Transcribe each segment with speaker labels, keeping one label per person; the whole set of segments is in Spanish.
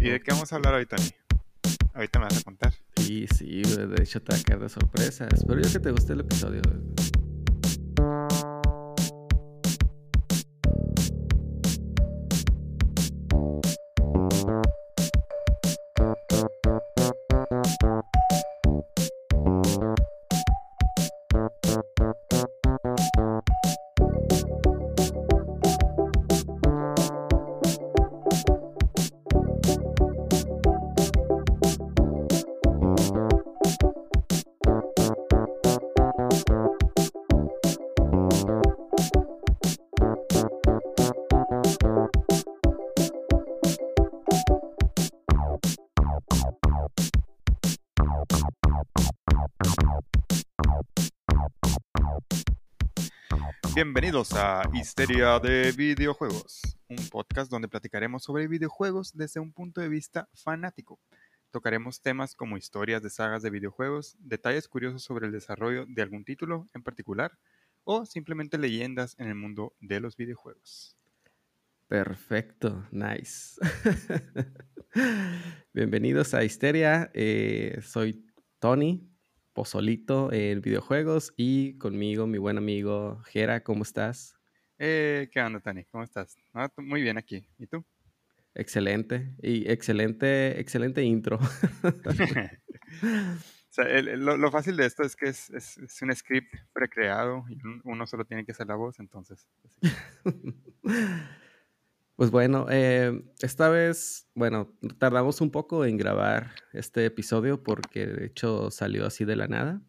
Speaker 1: ¿Y de qué vamos a hablar hoy, Tony? Ahorita me vas a contar.
Speaker 2: Sí, sí, de hecho te va a quedar de sorpresa. Espero yo que te guste el episodio.
Speaker 1: Bienvenidos a Histeria de Videojuegos, un podcast donde platicaremos sobre videojuegos desde un punto de vista fanático. Tocaremos temas como historias de sagas de videojuegos, detalles curiosos sobre el desarrollo de algún título en particular o simplemente leyendas en el mundo de los videojuegos.
Speaker 2: Perfecto, nice. Bienvenidos a Histeria, eh, soy Tony, Pozolito en videojuegos y conmigo mi buen amigo Jera, ¿cómo estás?
Speaker 1: Eh, ¿Qué onda, Tani? ¿Cómo estás? muy bien aquí. ¿Y tú?
Speaker 2: Excelente. Y excelente, excelente intro.
Speaker 1: lo, fácil de esto es que es, un script precreado y uno solo tiene que hacer la voz, entonces.
Speaker 2: Pues bueno, eh, esta vez, bueno, tardamos un poco en grabar este episodio porque de hecho salió así de la nada.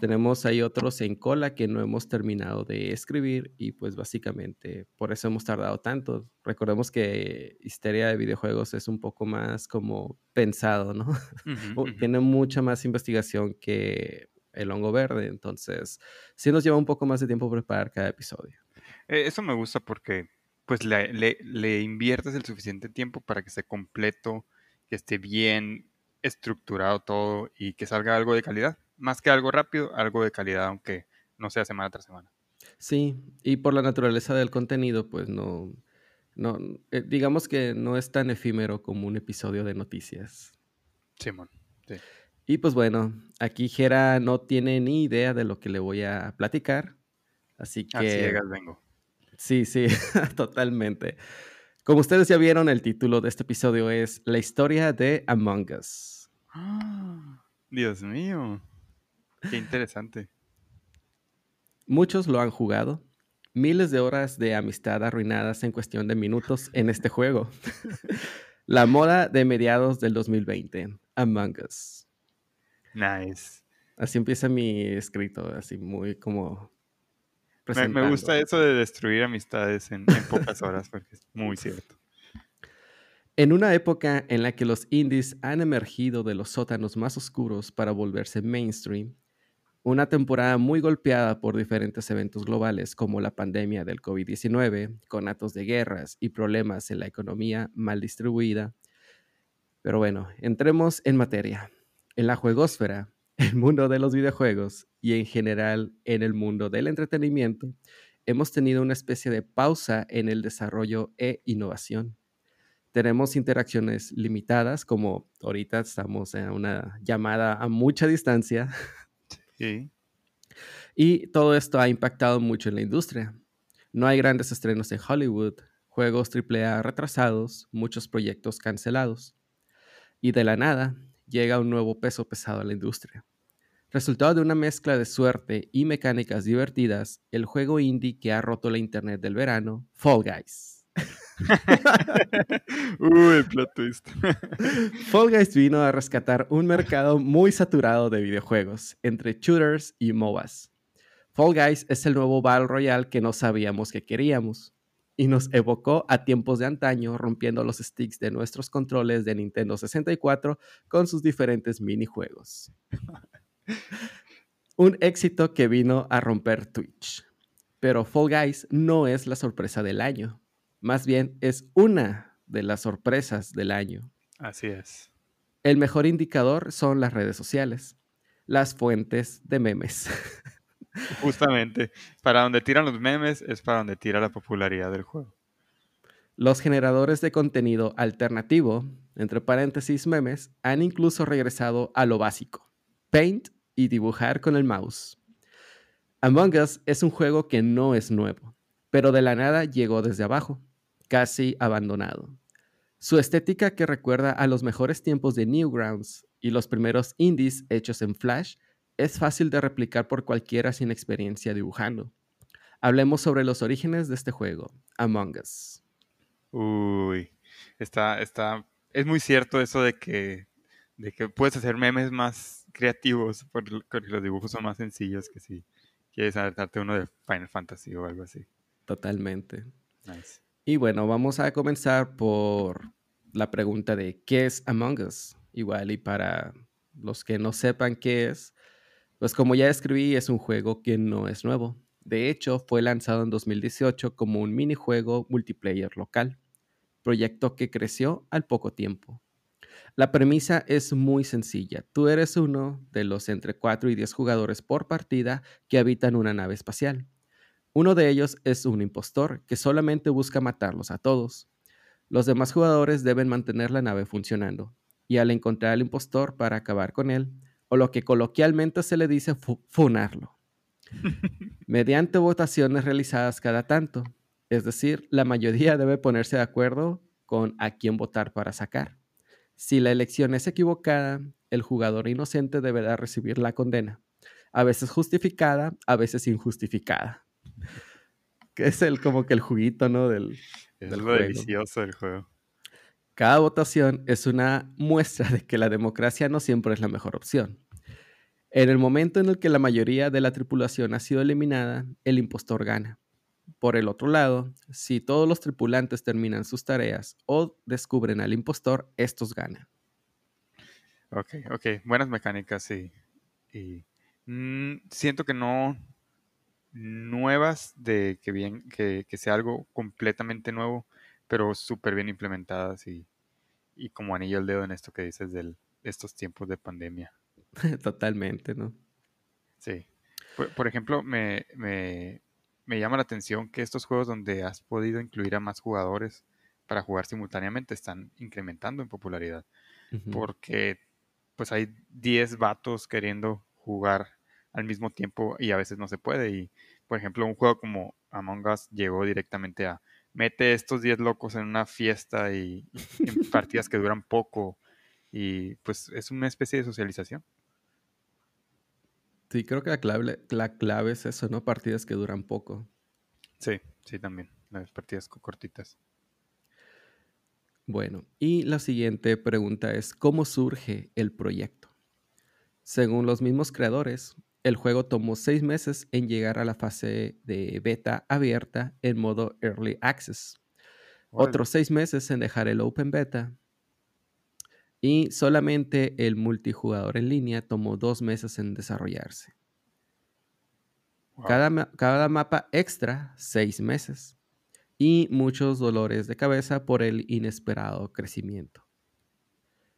Speaker 2: Tenemos ahí otros en cola que no hemos terminado de escribir y pues básicamente por eso hemos tardado tanto. Recordemos que Histeria de videojuegos es un poco más como pensado, ¿no? Tiene mucha más investigación que el hongo verde, entonces sí nos lleva un poco más de tiempo preparar cada episodio.
Speaker 1: Eh, eso me gusta porque pues le, le, inviertes el suficiente tiempo para que esté completo, que esté bien estructurado todo y que salga algo de calidad. Más que algo rápido, algo de calidad, aunque no sea semana tras semana.
Speaker 2: Sí, y por la naturaleza del contenido, pues no, no eh, digamos que no es tan efímero como un episodio de noticias.
Speaker 1: Simón, sí.
Speaker 2: Y pues bueno, aquí Jera no tiene ni idea de lo que le voy a platicar, así que...
Speaker 1: Así vengo.
Speaker 2: Sí, sí, totalmente. Como ustedes ya vieron, el título de este episodio es La historia de Among Us.
Speaker 1: Dios mío, qué interesante.
Speaker 2: Muchos lo han jugado. Miles de horas de amistad arruinadas en cuestión de minutos en este juego. La moda de mediados del 2020, Among Us.
Speaker 1: Nice.
Speaker 2: Así empieza mi escrito, así muy como
Speaker 1: me, gusta eso de destruir amistades en, pocas horas, porque es muy cierto.
Speaker 2: En una época en la que los indies han emergido de los sótanos más oscuros para volverse mainstream, una temporada muy golpeada por diferentes eventos globales como la pandemia del COVID-19, con atos de guerras y problemas en la economía mal distribuida. Pero bueno, entremos en materia. En la juegosfera, el mundo de los videojuegos y en general en el mundo del entretenimiento, hemos tenido una especie de pausa en el desarrollo e innovación. Tenemos interacciones limitadas, como ahorita estamos en una llamada a mucha distancia. Y todo esto ha impactado mucho en la industria. No hay grandes estrenos en Hollywood, juegos AAA retrasados, muchos proyectos cancelados. Y de la nada llega un nuevo peso pesado a la industria. Resultado de una mezcla de suerte y mecánicas divertidas, el juego indie que ha roto la internet del verano, Fall Guys.
Speaker 1: Uy, plot twist.
Speaker 2: Fall Guys vino a rescatar un mercado muy saturado de videojuegos, entre shooters y MOBAs. Fall Guys es el nuevo Battle Royale que no sabíamos que queríamos y nos evocó a tiempos de antaño rompiendo los sticks de nuestros controles de Nintendo 64 con sus diferentes minijuegos. Un éxito que vino a romper Twitch. Pero Fall Guys no es la sorpresa del año. Más bien es una de las sorpresas del año.
Speaker 1: Así es.
Speaker 2: El mejor indicador son las redes sociales, las fuentes de memes.
Speaker 1: Justamente, para donde tiran los memes es para donde tira la popularidad del juego.
Speaker 2: Los generadores de contenido alternativo, entre paréntesis memes, han incluso regresado a lo básico, Paint y dibujar con el mouse. Among Us es un juego que no es nuevo, pero de la nada llegó desde abajo, casi abandonado. Su estética que recuerda a los mejores tiempos de Newgrounds y los primeros indies hechos en Flash es fácil de replicar por cualquiera sin experiencia dibujando. Hablemos sobre los orígenes de este juego, Among Us.
Speaker 1: Uy, está, está, es muy cierto eso de que, de que puedes hacer memes más creativos porque los dibujos son más sencillos que si quieres adaptarte uno de Final Fantasy o algo así.
Speaker 2: Totalmente. Y bueno, vamos a comenzar por la pregunta de ¿qué es Among Us? Igual y para los que no sepan qué es, pues como ya escribí, es un juego que no es nuevo. De hecho, fue lanzado en 2018 como un minijuego multiplayer local, proyecto que creció al poco tiempo. La premisa es muy sencilla. Tú eres uno de los entre 4 y 10 jugadores por partida que habitan una nave espacial. Uno de ellos es un impostor que solamente busca matarlos a todos. Los demás jugadores deben mantener la nave funcionando, y al encontrar al impostor para acabar con él, o lo que coloquialmente se le dice funarlo, mediante votaciones realizadas cada tanto. Es decir, la mayoría debe ponerse de acuerdo con a quién votar para sacar. Si la elección es equivocada, el jugador inocente deberá recibir la condena, a veces justificada, a veces injustificada. Que es el como que el juguito, ¿no? Del,
Speaker 1: es lo delicioso del juego.
Speaker 2: Cada votación es una muestra de que la democracia no siempre es la mejor opción. En el momento en el que la mayoría de la tripulación ha sido eliminada, el impostor gana. Por el otro lado, si todos los tripulantes terminan sus tareas o descubren al impostor, estos ganan.
Speaker 1: Ok, ok. Buenas mecánicas, sí. Y mm, siento que no nuevas de que bien, que, sea algo completamente nuevo, pero súper bien implementadas y, y como anillo al dedo en esto que dices de estos tiempos de pandemia.
Speaker 2: Totalmente, ¿no?
Speaker 1: Sí. Por, ejemplo, me, me, llama la atención que estos juegos donde has podido incluir a más jugadores para jugar simultáneamente están incrementando en popularidad. Porque pues hay 10 vatos queriendo jugar al mismo tiempo y a veces no se puede. Y por ejemplo, un juego como Among Us llegó directamente a mete estos 10 locos en una fiesta y, y en partidas que duran poco. Y pues es una especie de socialización.
Speaker 2: Sí, creo que la clave, la clave es eso, ¿no? Partidas que duran poco.
Speaker 1: Sí, sí, también. Las partidas cortitas.
Speaker 2: Bueno, y la siguiente pregunta es, ¿cómo surge el proyecto? Según los mismos creadores, el juego tomó seis meses en llegar a la fase de beta abierta en modo Early Access. Otros seis meses en dejar el Open Beta y solamente el multijugador en línea tomó dos meses en desarrollarse. Cada, cada, mapa extra, seis meses. Y muchos dolores de cabeza por el inesperado crecimiento.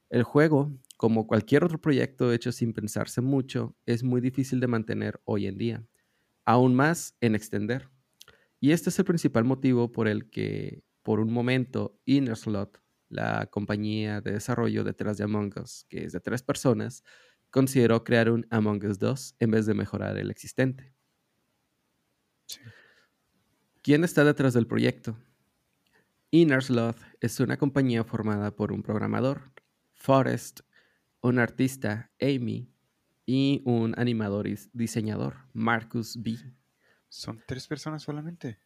Speaker 2: El juego, como cualquier otro proyecto hecho sin pensarse mucho, es muy difícil de mantener hoy en día, aún más en extender. Y este es el principal motivo por el que, por un momento, Innerslot la compañía de desarrollo detrás de Among Us, que es de tres personas, consideró crear un Among Us 2 en vez de mejorar el existente. ¿Quién está detrás del proyecto? Innersloth es una compañía formada por un programador, Forrest, un artista, Amy, y un animador y diseñador, Marcus B.
Speaker 1: ¿Son tres personas solamente?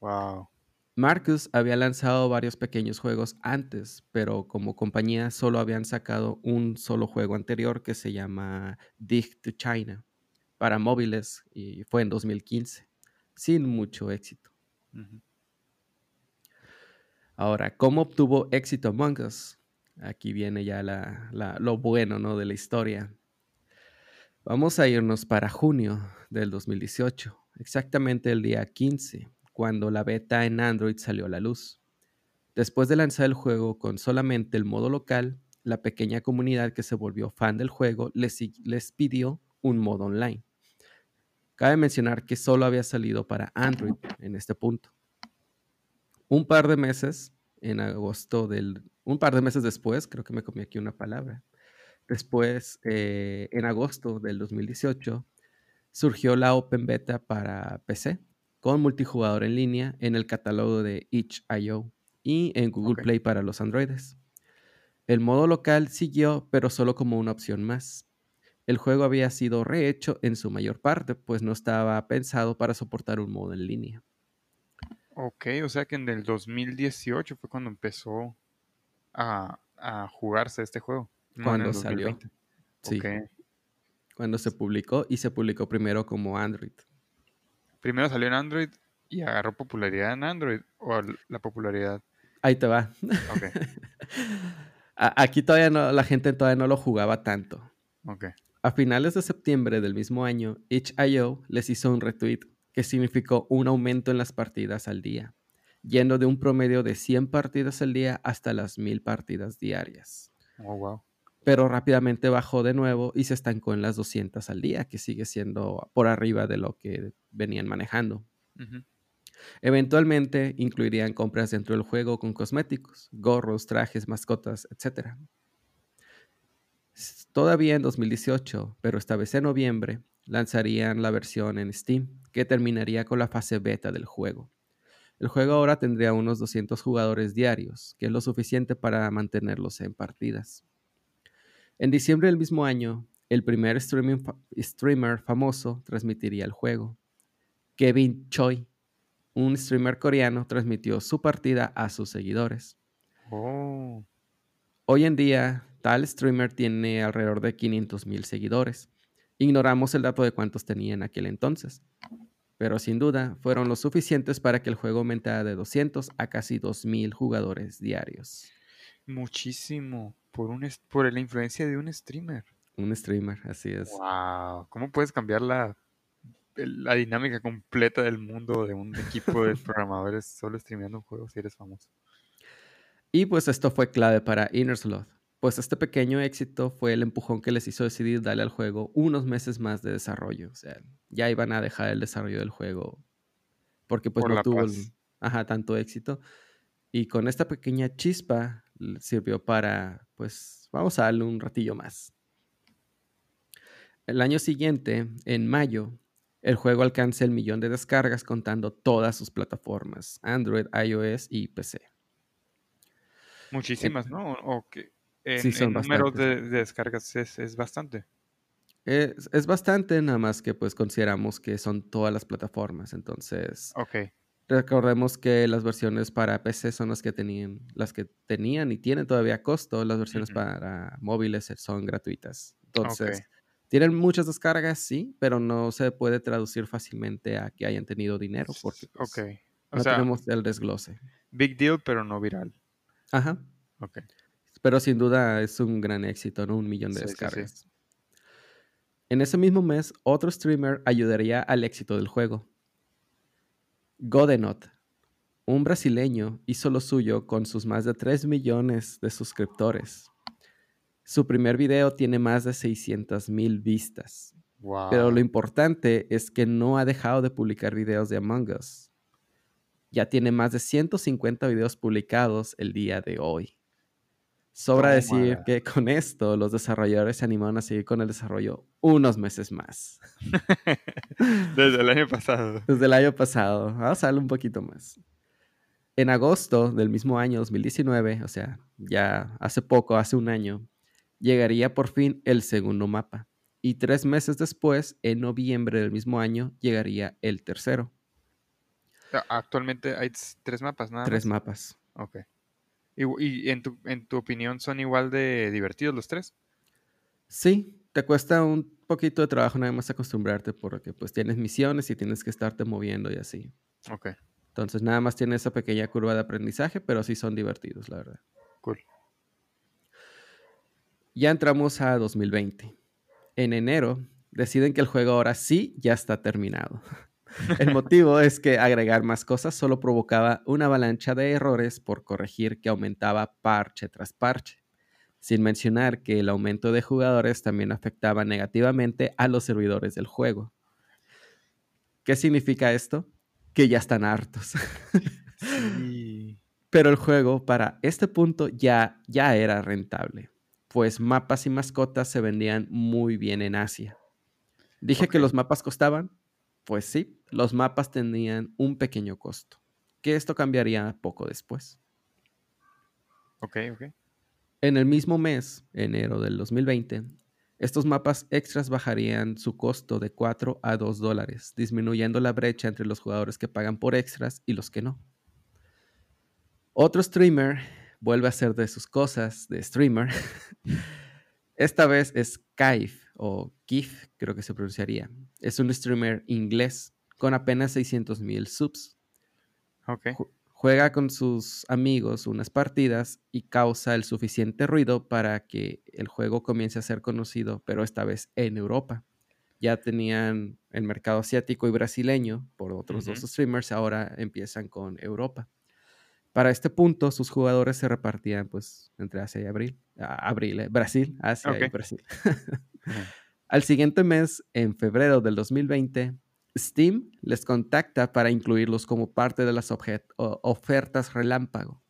Speaker 1: Wow.
Speaker 2: Marcus había lanzado varios pequeños juegos antes, pero como compañía solo habían sacado un solo juego anterior que se llama Dig to China para móviles y fue en 2015, sin mucho éxito. Ahora, ¿cómo obtuvo éxito Among Us? Aquí viene ya lo bueno ¿no? de la historia. Vamos a irnos para junio del 2018, exactamente el día 15 cuando la beta en Android salió a la luz. Después de lanzar el juego con solamente el modo local, la pequeña comunidad que se volvió fan del juego les, pidió un modo online. Cabe mencionar que solo había salido para Android en este punto. Un par de meses en agosto del... Un par de meses después, creo que me comí aquí una palabra. Después, eh, en agosto del 2018, surgió la Open Beta para PC con multijugador en línea en el catálogo de itch.io y en Google Play para los Androides. El modo local siguió, pero solo como una opción más. El juego había sido rehecho en su mayor parte, pues no estaba pensado para soportar un modo en línea.
Speaker 1: Ok, o sea que en el 2018 fue cuando empezó a, jugarse este juego.
Speaker 2: cuando salió. Sí. Cuando se publicó y se publicó primero como Android.
Speaker 1: Primero salió en Android y agarró popularidad en Android o la popularidad.
Speaker 2: Ahí te va. Okay. Aquí todavía no, la gente todavía no lo jugaba tanto.
Speaker 1: Okay.
Speaker 2: A finales de septiembre del mismo año, itch.io les hizo un retweet que significó un aumento en las partidas al día, yendo de un promedio de 100 partidas al día hasta las 1000 partidas diarias.
Speaker 1: Oh, wow.
Speaker 2: Pero rápidamente bajó de nuevo y se estancó en las 200 al día, que sigue siendo por arriba de lo que venían manejando. Eventualmente incluirían compras dentro del juego con cosméticos, gorros, trajes, mascotas, etc. Todavía en 2018, pero esta vez en noviembre, lanzarían la versión en Steam, que terminaría con la fase beta del juego. El juego ahora tendría unos 200 jugadores diarios, que es lo suficiente para mantenerlos en partidas. En diciembre del mismo año, el primer streamer famoso transmitiría el juego. Kevin Choi, un streamer coreano, transmitió su partida a sus seguidores.
Speaker 1: Oh.
Speaker 2: Hoy en día, tal streamer tiene alrededor de 500.000 seguidores. Ignoramos el dato de cuántos tenía en aquel entonces, pero sin duda fueron lo suficientes para que el juego aumentara de 200 a casi 2.000 jugadores diarios.
Speaker 1: Muchísimo, por, un, por la influencia de un streamer.
Speaker 2: Un streamer, así es.
Speaker 1: ¡Wow! ¿Cómo puedes cambiar la, la dinámica completa del mundo de un equipo de programadores solo streameando un juego si eres famoso?
Speaker 2: Y pues esto fue clave para Inner Sloth, pues este pequeño éxito fue el empujón que les hizo decidir darle al juego unos meses más de desarrollo. O sea, ya iban a dejar el desarrollo del juego porque pues no tuvo tanto éxito. Y con esta pequeña chispa sirvió para, pues, vamos a darle un ratillo más. El año siguiente, en mayo, el juego alcanza el millón de descargas contando todas sus plataformas, Android, iOS y PC.
Speaker 1: Muchísimas, ¿no? ¿O en, sí, números de, descargas es, bastante.
Speaker 2: Es, bastante, nada más que pues consideramos que son todas las plataformas. Entonces,
Speaker 1: okay.
Speaker 2: Recordemos que las versiones para PC son las que tenían, las que tenían y tienen todavía costo. Las versiones para móviles son gratuitas. Entonces, tienen muchas descargas, sí, pero no se puede traducir fácilmente a que hayan tenido dinero porque pues, no tenemos el desglose.
Speaker 1: Big deal, pero no viral.
Speaker 2: Ajá.
Speaker 1: Ok.
Speaker 2: Pero sin duda es un gran éxito, ¿no? Un millón de descargas. En ese mismo mes, otro streamer ayudaría al éxito del juego. Godenot, un brasileño, hizo lo suyo con sus más de 3 millones de suscriptores. Su primer video tiene más de 600 mil vistas. Pero lo importante es que no ha dejado de publicar videos de Among Us. Ya tiene más de 150 videos publicados el día de hoy. Sobra decir que con esto los desarrolladores se animaron a seguir con el desarrollo unos meses más.
Speaker 1: Desde el año pasado.
Speaker 2: Desde el año pasado. Vamos a un poquito más. En agosto del mismo año 2019, o sea, ya hace poco, hace un año, llegaría por fin el segundo mapa. Y tres meses después, en noviembre del mismo año, llegaría el tercero.
Speaker 1: Actualmente hay tres mapas, ¿no?
Speaker 2: Tres mapas.
Speaker 1: Ok. ¿Y, en, tu, en tu opinión son igual de divertidos los tres?
Speaker 2: Sí, te cuesta un poquito de trabajo nada más acostumbrarte porque pues tienes misiones y tienes que estarte moviendo y así.
Speaker 1: Ok.
Speaker 2: Entonces nada más tiene esa pequeña curva de aprendizaje, pero sí son divertidos, la verdad.
Speaker 1: Cool.
Speaker 2: Ya entramos a 2020. En enero deciden que el juego ahora sí ya está terminado. El motivo es que agregar más cosas solo provocaba una avalancha de errores por corregir que aumentaba parche tras parche, sin mencionar que el aumento de jugadores también afectaba negativamente a los servidores del juego. ¿Qué significa esto? Que ya están hartos. Pero el juego para este punto ya, ya era rentable, pues mapas y mascotas se vendían muy bien en Asia. Dije que los mapas costaban, pues sí, los mapas tenían un pequeño costo, que esto cambiaría poco después.
Speaker 1: Ok, ok.
Speaker 2: En el mismo mes, enero del 2020, estos mapas extras bajarían su costo de 4 a 2 dólares, disminuyendo la brecha entre los jugadores que pagan por extras y los que no. Otro streamer vuelve a hacer de sus cosas de streamer. Esta vez es Kaif o Kif, creo que se pronunciaría. Es un streamer inglés con apenas 600 mil subs. Juega con sus amigos unas partidas y causa el suficiente ruido para que el juego comience a ser conocido, pero esta vez en Europa. Ya tenían el mercado asiático y brasileño por otros dos streamers, ahora empiezan con Europa. Para este punto, sus jugadores se repartían pues entre Asia y Abril, Abril, eh, Brasil, Asia y. Brasil. Al siguiente mes, en febrero del 2020, Steam les contacta para incluirlos como parte de las ofertas relámpago.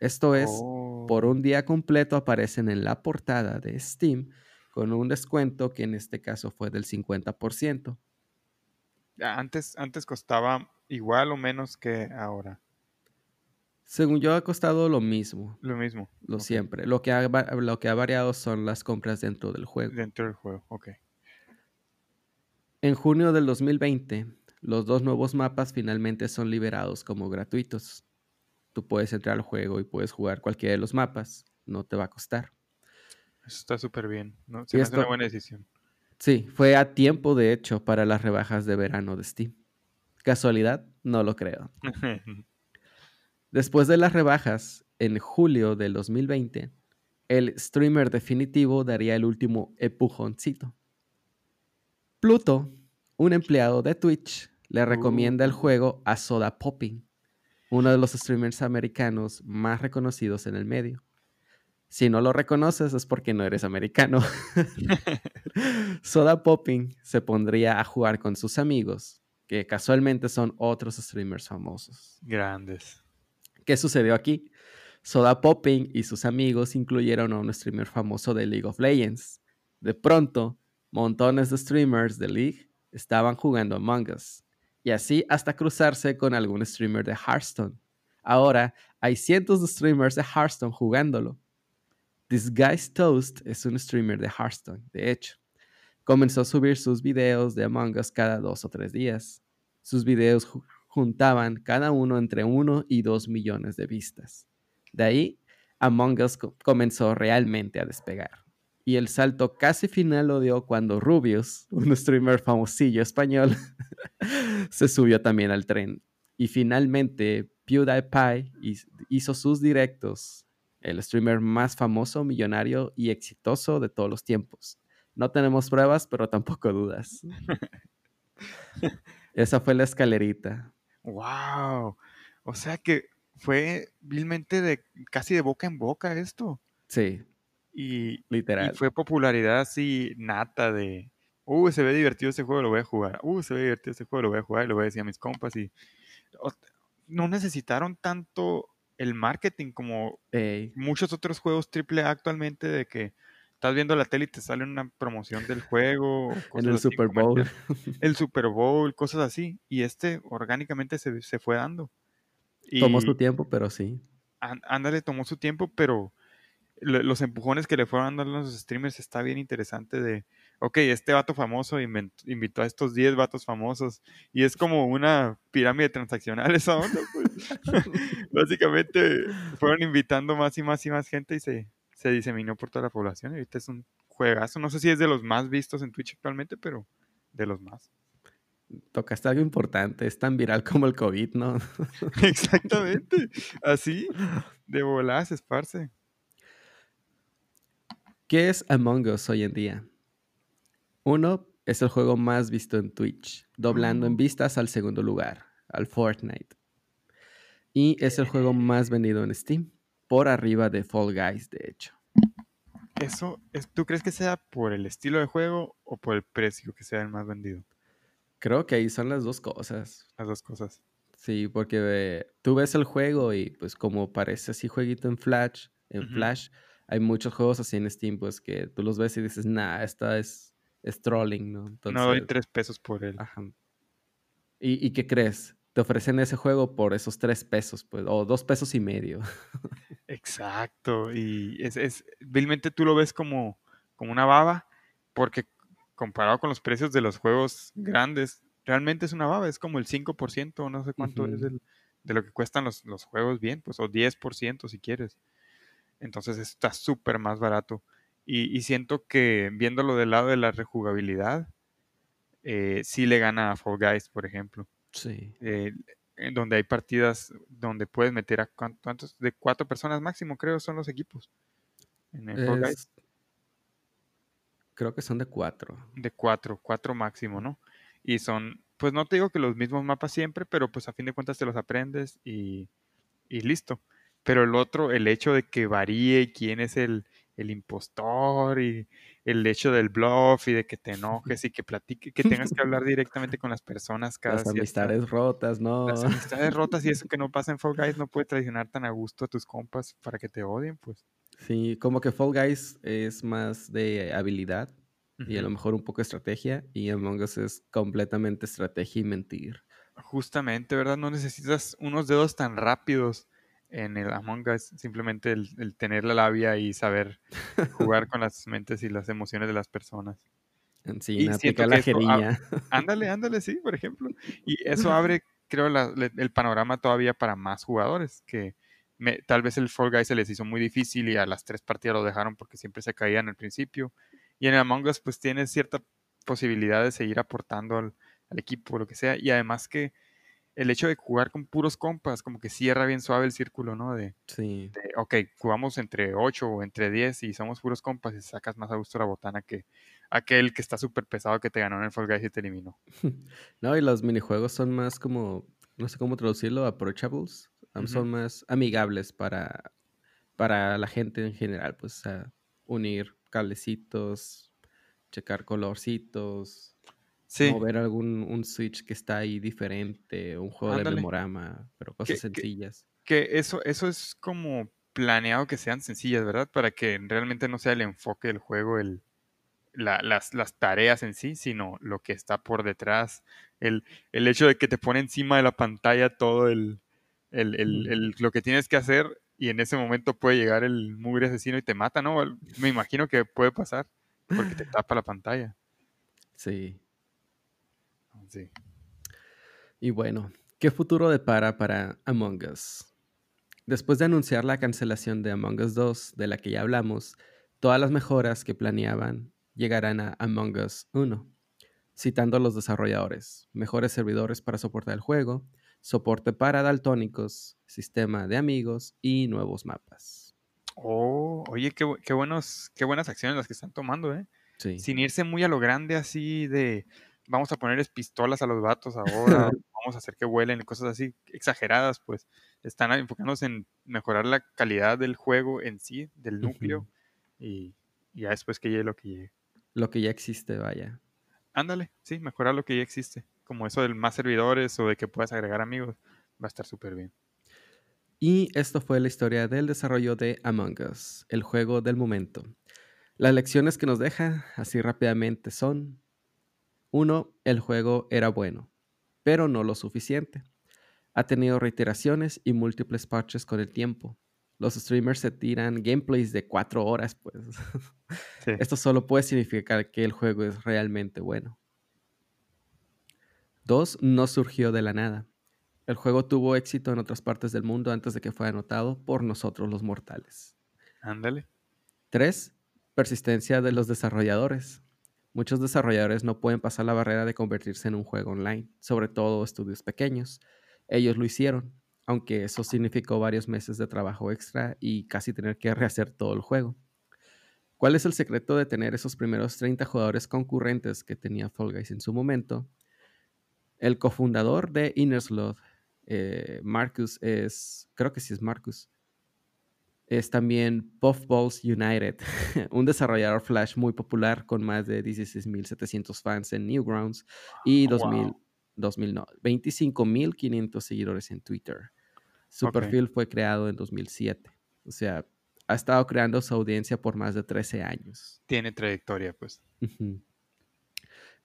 Speaker 2: Esto es, por
Speaker 1: Oh.
Speaker 2: un día completo aparecen en la portada de Steam con un descuento que en este caso fue del 50%.
Speaker 1: Antes, antes costaba igual o menos que ahora.
Speaker 2: Según yo, ha costado lo mismo,
Speaker 1: Lo mismo.
Speaker 2: lo siempre. Lo que, ha, lo que ha variado son las compras dentro del juego.
Speaker 1: Dentro del juego. Ok.
Speaker 2: En junio del 2020, los dos nuevos mapas finalmente son liberados como gratuitos. Tú puedes entrar al juego y puedes jugar cualquiera de los mapas, no te va a costar.
Speaker 1: Eso está súper bien. ¿no? Se me hace una buena decisión.
Speaker 2: Sí, fue a tiempo de hecho para las rebajas de verano de Steam. ¿Casualidad? No lo creo. Después de las rebajas, en julio del 2020, el streamer definitivo daría el último empujoncito. Pluto, un empleado de Twitch, le recomienda el
Speaker 1: Uh.
Speaker 2: juego a Soda Popping, uno de los streamers americanos más reconocidos en el medio. Si no lo reconoces es porque no eres americano. Soda Popping se pondría a jugar con sus amigos, que casualmente son otros streamers famosos.
Speaker 1: Grandes.
Speaker 2: ¿Qué sucedió aquí? Soda Popping y sus amigos incluyeron a un streamer famoso de League of Legends. De pronto, montones de streamers de League estaban jugando Among Us. Y así hasta cruzarse con algún streamer de Hearthstone. Ahora hay cientos de streamers de Hearthstone jugándolo. Disguised Toast es un streamer de Hearthstone, de hecho. Comenzó a subir sus videos de Among Us cada dos o tres días. Sus videos ju- juntaban cada uno entre 1 y 2 millones de vistas. De ahí, Among Us co- comenzó realmente a despegar. Y el salto casi final lo dio cuando Rubius, un streamer famosillo español, se subió también al tren. Y finalmente, PewDiePie hiz- hizo sus directos, el streamer más famoso, millonario y exitoso de todos los tiempos. No tenemos pruebas, pero tampoco dudas. Esa fue la escalerita.
Speaker 1: ¡Wow! O sea que fue vilmente de casi de boca en boca esto.
Speaker 2: Sí,
Speaker 1: Y, y
Speaker 2: literal.
Speaker 1: fue popularidad así nata de. Uh, se ve divertido ese juego, lo voy a jugar. Uh, se ve divertido ese juego, lo voy a jugar. Y lo voy a decir a mis compas. Y no necesitaron tanto el marketing como
Speaker 2: Ey,
Speaker 1: muchos otros juegos AAA actualmente de que estás viendo la tele y te sale una promoción del juego.
Speaker 2: en el
Speaker 1: así,
Speaker 2: Super Bowl.
Speaker 1: El Super Bowl, cosas así. Y este orgánicamente se, se fue dando.
Speaker 2: Tomó
Speaker 1: Y
Speaker 2: su tiempo, pero sí.
Speaker 1: án- ándale, tomó su tiempo, pero los empujones que le fueron dando a los streamers está bien interesante de, ok, este vato famoso invitó a estos 10 vatos famosos y es como una pirámide transaccional esa onda, pues. Básicamente fueron invitando más y más y más gente y se, se diseminó por toda la población y ahorita es un juegazo, no sé si es de los más vistos en Twitch actualmente, pero de los más.
Speaker 2: Tocaste algo importante. Es tan viral como el COVID, ¿no?
Speaker 1: Exactamente, así, de volada se esparce.
Speaker 2: ¿Qué es Among Us hoy en día? Uno, es el juego más visto en Twitch, doblando en
Speaker 1: Oh.
Speaker 2: vistas al segundo lugar, al Fortnite. Y es el juego más vendido en Steam, por arriba de Fall Guys, de hecho.
Speaker 1: Eso, es, ¿tú crees que sea por el estilo de juego o por el precio que sea el más vendido?
Speaker 2: Creo que ahí son las dos cosas.
Speaker 1: Las dos cosas.
Speaker 2: Sí, porque eh, tú ves el juego y pues como parece así jueguito en Flash, en. Flash, hay muchos juegos así en Steam, pues que tú los ves y dices, nah, esta es, es trolling, ¿no?
Speaker 1: No doy
Speaker 2: Entonces,
Speaker 1: tres pesos por él.
Speaker 2: ajá. ¿Y, y qué crees? Te ofrecen ese juego por esos tres pesos, pues, o dos pesos y medio.
Speaker 1: Exacto. Y es, es, vilmente tú lo ves como, como una baba, porque comparado con los precios de los juegos grandes, realmente es una baba, es como el 5%, no sé cuánto es del- de lo que cuestan los, los juegos bien, pues, o 10% si quieres. Entonces está súper más barato. Y, y siento que viéndolo del lado de la rejugabilidad, eh, sí le gana a Fall Guys, por ejemplo.
Speaker 2: Sí.
Speaker 1: eh, en donde hay partidas donde puedes meter a cuán- cuántos, de cuatro personas máximo, creo, son los equipos. En el Fall Guys,
Speaker 2: Es, creo que son de cuatro.
Speaker 1: de cuatro, cuatro máximo, ¿no? Y son, pues no te digo que los mismos mapas siempre, pero pues a fin de cuentas te los aprendes y, y listo. Pero el otro, el hecho de que varíe quién es el, el impostor y el hecho del bluff y de que te enojes y que platique, que tengas que hablar directamente con las personas cada
Speaker 2: Las
Speaker 1: cierta-
Speaker 2: amistades rotas, ¿no?
Speaker 1: Las amistades rotas y eso que no pasa en Fall Guys no puede traicionar tan a gusto a tus compas para que te odien, pues.
Speaker 2: Sí, como que Fall Guys es más de habilidad y a lo mejor un poco estrategia y Among Us es completamente estrategia y mentir.
Speaker 1: Justamente, ¿verdad? No necesitas unos dedos tan rápidos en el Among Us, simplemente el, el tener la labia y saber jugar con las mentes y las emociones de las personas.
Speaker 2: Sí,
Speaker 1: Y
Speaker 2: no
Speaker 1: siento
Speaker 2: aplica la jeriña.
Speaker 1: Ándale, ándale, sí, por ejemplo. Y eso abre, creo, la- el panorama todavía para más jugadores, que me- tal vez el Fall Guys se les hizo muy difícil y a las tres partidas lo dejaron porque siempre se caían al principio. Y en Among Us pues tienes cierta posibilidad de seguir aportando al, al equipo, lo que sea. Y además que el hecho de jugar con puros compas, como que cierra bien suave el círculo, ¿no? De,
Speaker 2: Sí,
Speaker 1: de, ok, jugamos entre 8 o entre 10 y somos puros compas y sacas más a gusto la botana que aquel que está súper pesado que te ganó en el Fall Guys y te eliminó.
Speaker 2: no, y los minijuegos son más como, no sé cómo traducirlo, approachables, son más amigables para, para la gente en general, pues unir cablecitos, checar colorcitos,
Speaker 1: Sí,
Speaker 2: mover algún un switch que está ahí diferente, un juego de memorama, pero cosas
Speaker 1: Que-
Speaker 2: sencillas.
Speaker 1: que eso, eso es como planeado que sean sencillas, ¿verdad? Para que realmente no sea el enfoque del juego, el, la- las, las tareas en sí, sino lo que está por detrás. El, el hecho de que te pone encima de la pantalla todo el, el- el- lo que tienes que hacer y en ese momento puede llegar el mugre asesino y te mata, ¿no? Me imagino que puede pasar porque te tapa la pantalla.
Speaker 2: Sí.
Speaker 1: Sí.
Speaker 2: Y bueno, ¿qué futuro depara para Among Us? Después de anunciar la cancelación de Among Us 2, de la que ya hablamos, todas las mejoras que planeaban llegarán a Among Us 1, citando a los desarrolladores, mejores servidores para soportar el juego, soporte para daltónicos, sistema de amigos y nuevos mapas.
Speaker 1: Oh, oye, qué, qué buenos, qué buenas acciones las que están tomando, ¿eh?
Speaker 2: Sí.
Speaker 1: sin irse muy a lo grande así de vamos a ponerles pistolas a los vatos ahora, vamos a hacer que vuelen, cosas así exageradas, pues están enfocándose en mejorar la calidad del juego en sí, del núcleo, y, y ya después que llegue lo que llegue.
Speaker 2: Lo que ya existe, vaya.
Speaker 1: Ándale, sí, mejorar lo que ya existe, como eso de más servidores o de que puedas agregar amigos, va a estar súper bien.
Speaker 2: Y esto fue la historia del desarrollo de Among Us, el juego del momento. Las lecciones que nos deja, así rápidamente, son: 1. El juego era bueno, pero no lo suficiente. Ha tenido reiteraciones y múltiples parches con el tiempo. Los streamers se tiran gameplays de 4 horas, pues.
Speaker 1: Sí.
Speaker 2: Esto solo puede significar que el juego es realmente bueno. 2. No surgió de la nada. El juego tuvo éxito en otras partes del mundo antes de que fuera notado por nosotros los mortales.
Speaker 1: Ándale.
Speaker 2: 3. Persistencia de los desarrolladores. Muchos desarrolladores no pueden pasar la barrera de convertirse en un juego online, sobre todo estudios pequeños. Ellos lo hicieron, aunque eso significó varios meses de trabajo extra y casi tener que rehacer todo el juego. ¿Cuál es el secreto de tener esos primeros 30 jugadores concurrentes que tenía Fall Guys en su momento? El cofundador de Innersloth, eh, Marcus, es, creo que sí es Marcus, es también Puffballs United, un desarrollador Flash muy popular con más de 16.700 fans en Newgrounds y
Speaker 1: Wow.
Speaker 2: 2.000 2009, 25.500 seguidores en Twitter. Su
Speaker 1: Ok.
Speaker 2: perfil fue creado en 2007. O sea, ha estado creando su audiencia por más de 13 años.
Speaker 1: Tiene trayectoria, pues.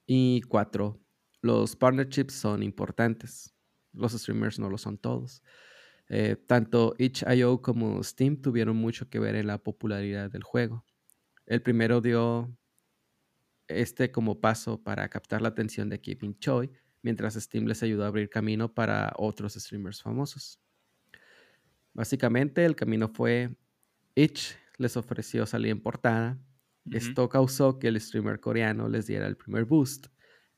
Speaker 2: Y cuatro, los partnerships son importantes. Los streamers no lo son todos. Eh, tanto itch.io como Steam tuvieron mucho que ver en la popularidad del juego. El primero dio este como paso para captar la atención de Kevin Choi, mientras Steam les ayudó a abrir camino para otros streamers famosos. Básicamente el camino fue Itch les ofreció salir en portada. Esto causó que el streamer coreano les diera el primer boost.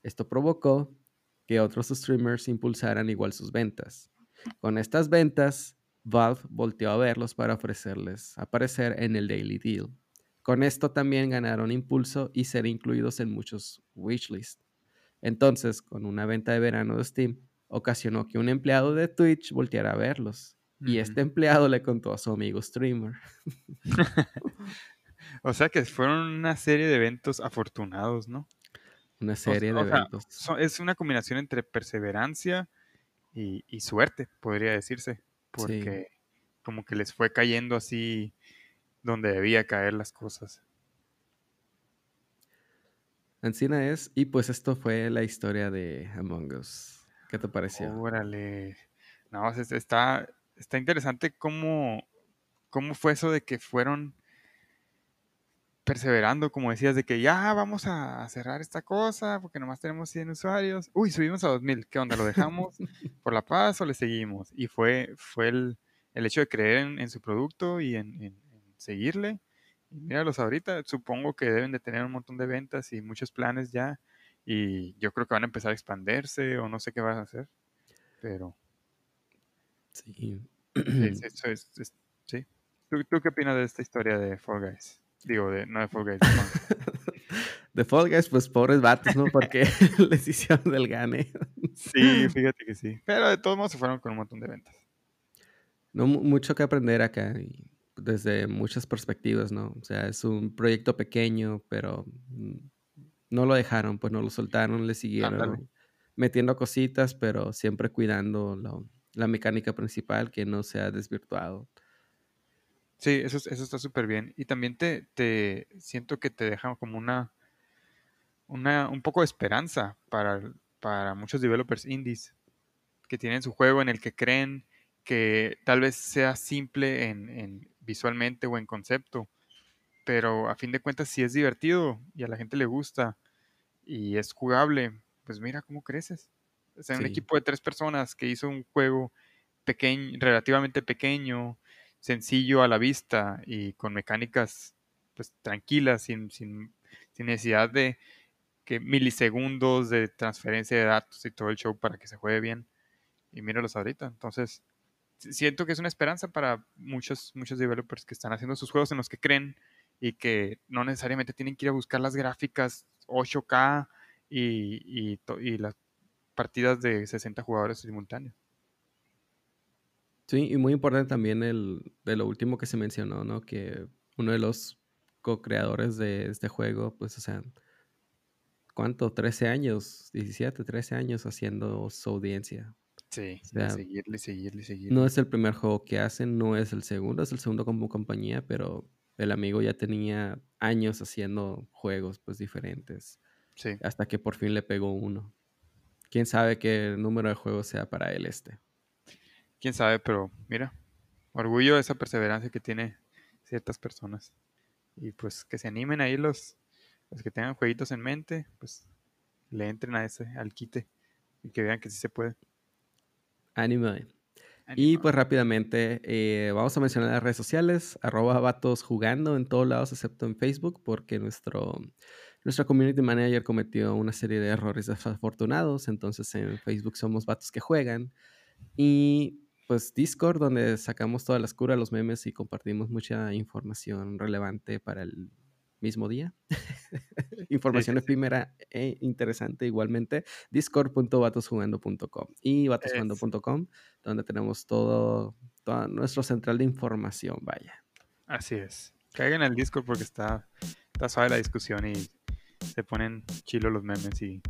Speaker 2: Esto provocó que otros streamers impulsaran igual sus ventas. Con estas ventas, Valve volteó a verlos para ofrecerles aparecer en el Daily Deal. Con esto también ganaron impulso y ser incluidos en muchos wishlists. Entonces, con una venta de verano de Steam, ocasionó que un empleado de Twitch volteara a verlos. Y este empleado le contó a su amigo streamer.
Speaker 1: O sea que fueron una serie de eventos afortunados, ¿no?
Speaker 2: Una
Speaker 1: O-
Speaker 2: serie de
Speaker 1: o
Speaker 2: eventos.
Speaker 1: es una combinación entre perseverancia y, y suerte, podría decirse. Porque como que les fue cayendo así donde debía caer las cosas.
Speaker 2: Ancina es, y pues esto fue la historia de Among Us. ¿Qué te pareció?
Speaker 1: Órale. No, es- está, está interesante cómo, cómo fue eso de que fueron perseverando, como decías, de que ya vamos a cerrar esta cosa porque nomás tenemos 100 usuarios. Uy, subimos a 2000. ¿Qué onda? ¿Lo dejamos por la paz o le seguimos? Y fue, fue el, el hecho de creer en, en su producto y en, en- en seguirle. Y míralos ahorita, supongo que deben de tener un montón de ventas y muchos planes ya. Y yo creo que van a empezar a expandirse o no sé qué van a hacer. Pero
Speaker 2: Sí.
Speaker 1: sí, eso es- es- sí. ¿Tú, tú qué opinas de esta historia de Fall Guys? Digo, de, no de Fall Guys. de
Speaker 2: Fall Guys, pues pobres vatos, ¿no? Porque les hicieron del gane.
Speaker 1: Sí, fíjate que sí. Pero de todos modos se fueron con un montón de ventas.
Speaker 2: No mu- mucho que aprender acá y desde muchas perspectivas, ¿no? O sea, es un proyecto pequeño, pero mm, no lo dejaron, pues no lo soltaron, le siguieron metiendo cositas, pero siempre cuidando lo- la mecánica principal que no sea desvirtuado.
Speaker 1: Sí, eso, es- eso está súper bien. Y también te, te siento que te deja como una, una, un poco de esperanza para, para muchos developers indies que tienen su juego en el que creen que tal vez sea simple en, en visualmente o en concepto, pero a fin de cuentas si es divertido y a la gente le gusta y es jugable, pues mira cómo creces. O sea, un equipo de tres personas que hizo un juego pequeño, relativamente pequeño, sencillo a la vista y con mecánicas pues tranquilas, sin, sin, sin necesidad de que milisegundos de transferencia de datos y todo el show para que se juegue bien. Y míralos ahorita. Entonces, si- siento que es una esperanza para muchos, muchos developers que están haciendo sus juegos en los que creen y que no necesariamente tienen que ir a buscar las gráficas 8K y, y, y las partidas de 60 jugadores simultáneos.
Speaker 2: Sí, y muy importante también el, de lo último que se mencionó, ¿no? Que uno de los co-creadores de este juego, pues, o sea, ¿cuánto? 13 años, 17, 13 años haciendo su audiencia.
Speaker 1: Sí,
Speaker 2: O sea,
Speaker 1: seguirle, seguirle, seguirle.
Speaker 2: No es el primer juego que hacen, no es el segundo, es el segundo como compañía, pero el amigo ya tenía años haciendo juegos, pues, diferentes,
Speaker 1: Sí,
Speaker 2: hasta que por fin le pegó uno. Quién sabe qué número de juegos sea para él este.
Speaker 1: Quién sabe, pero mira, orgullo de esa perseverancia que tiene ciertas personas. Y pues que se animen ahí los, los que tengan jueguitos en mente, pues le entren a ese, al quite y que vean que sí se puede.
Speaker 2: Anime. Y
Speaker 1: Ánimo.
Speaker 2: pues rápidamente eh, vamos a mencionar las redes sociales, arroba vatos jugando en todos lados excepto en Facebook porque nuestro, nuestra community manager cometió una serie de errores desafortunados, entonces en Facebook somos vatos que juegan y pues Discord donde sacamos todas las curas, los memes y compartimos mucha información relevante para el mismo día. información
Speaker 1: sí, sí.
Speaker 2: efímera e interesante igualmente. Discord.vatosjugando.com y vatosjugando.com donde tenemos todo, toda nuestra central de información, vaya.
Speaker 1: Así es. Caigan al Discord porque está, está suave la discusión y se ponen chilos los memes y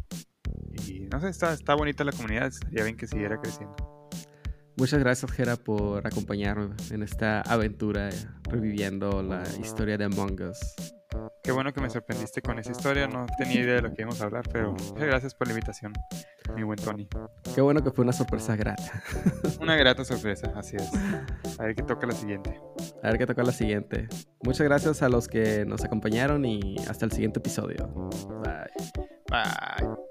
Speaker 1: y no sé, está, está bonita la comunidad, estaría bien que siguiera creciendo.
Speaker 2: Muchas gracias, Jera, por acompañarme en esta aventura reviviendo la historia de Among Us.
Speaker 1: Qué bueno que me sorprendiste con esa historia, no tenía idea de lo que íbamos a hablar, pero muchas gracias por la invitación, mi buen Tony.
Speaker 2: Qué bueno que fue una sorpresa grata.
Speaker 1: Una grata sorpresa, así es. A ver qué toca la siguiente.
Speaker 2: A ver qué toca la siguiente. Muchas gracias a los que nos acompañaron y hasta el siguiente episodio. Bye.
Speaker 1: Bye.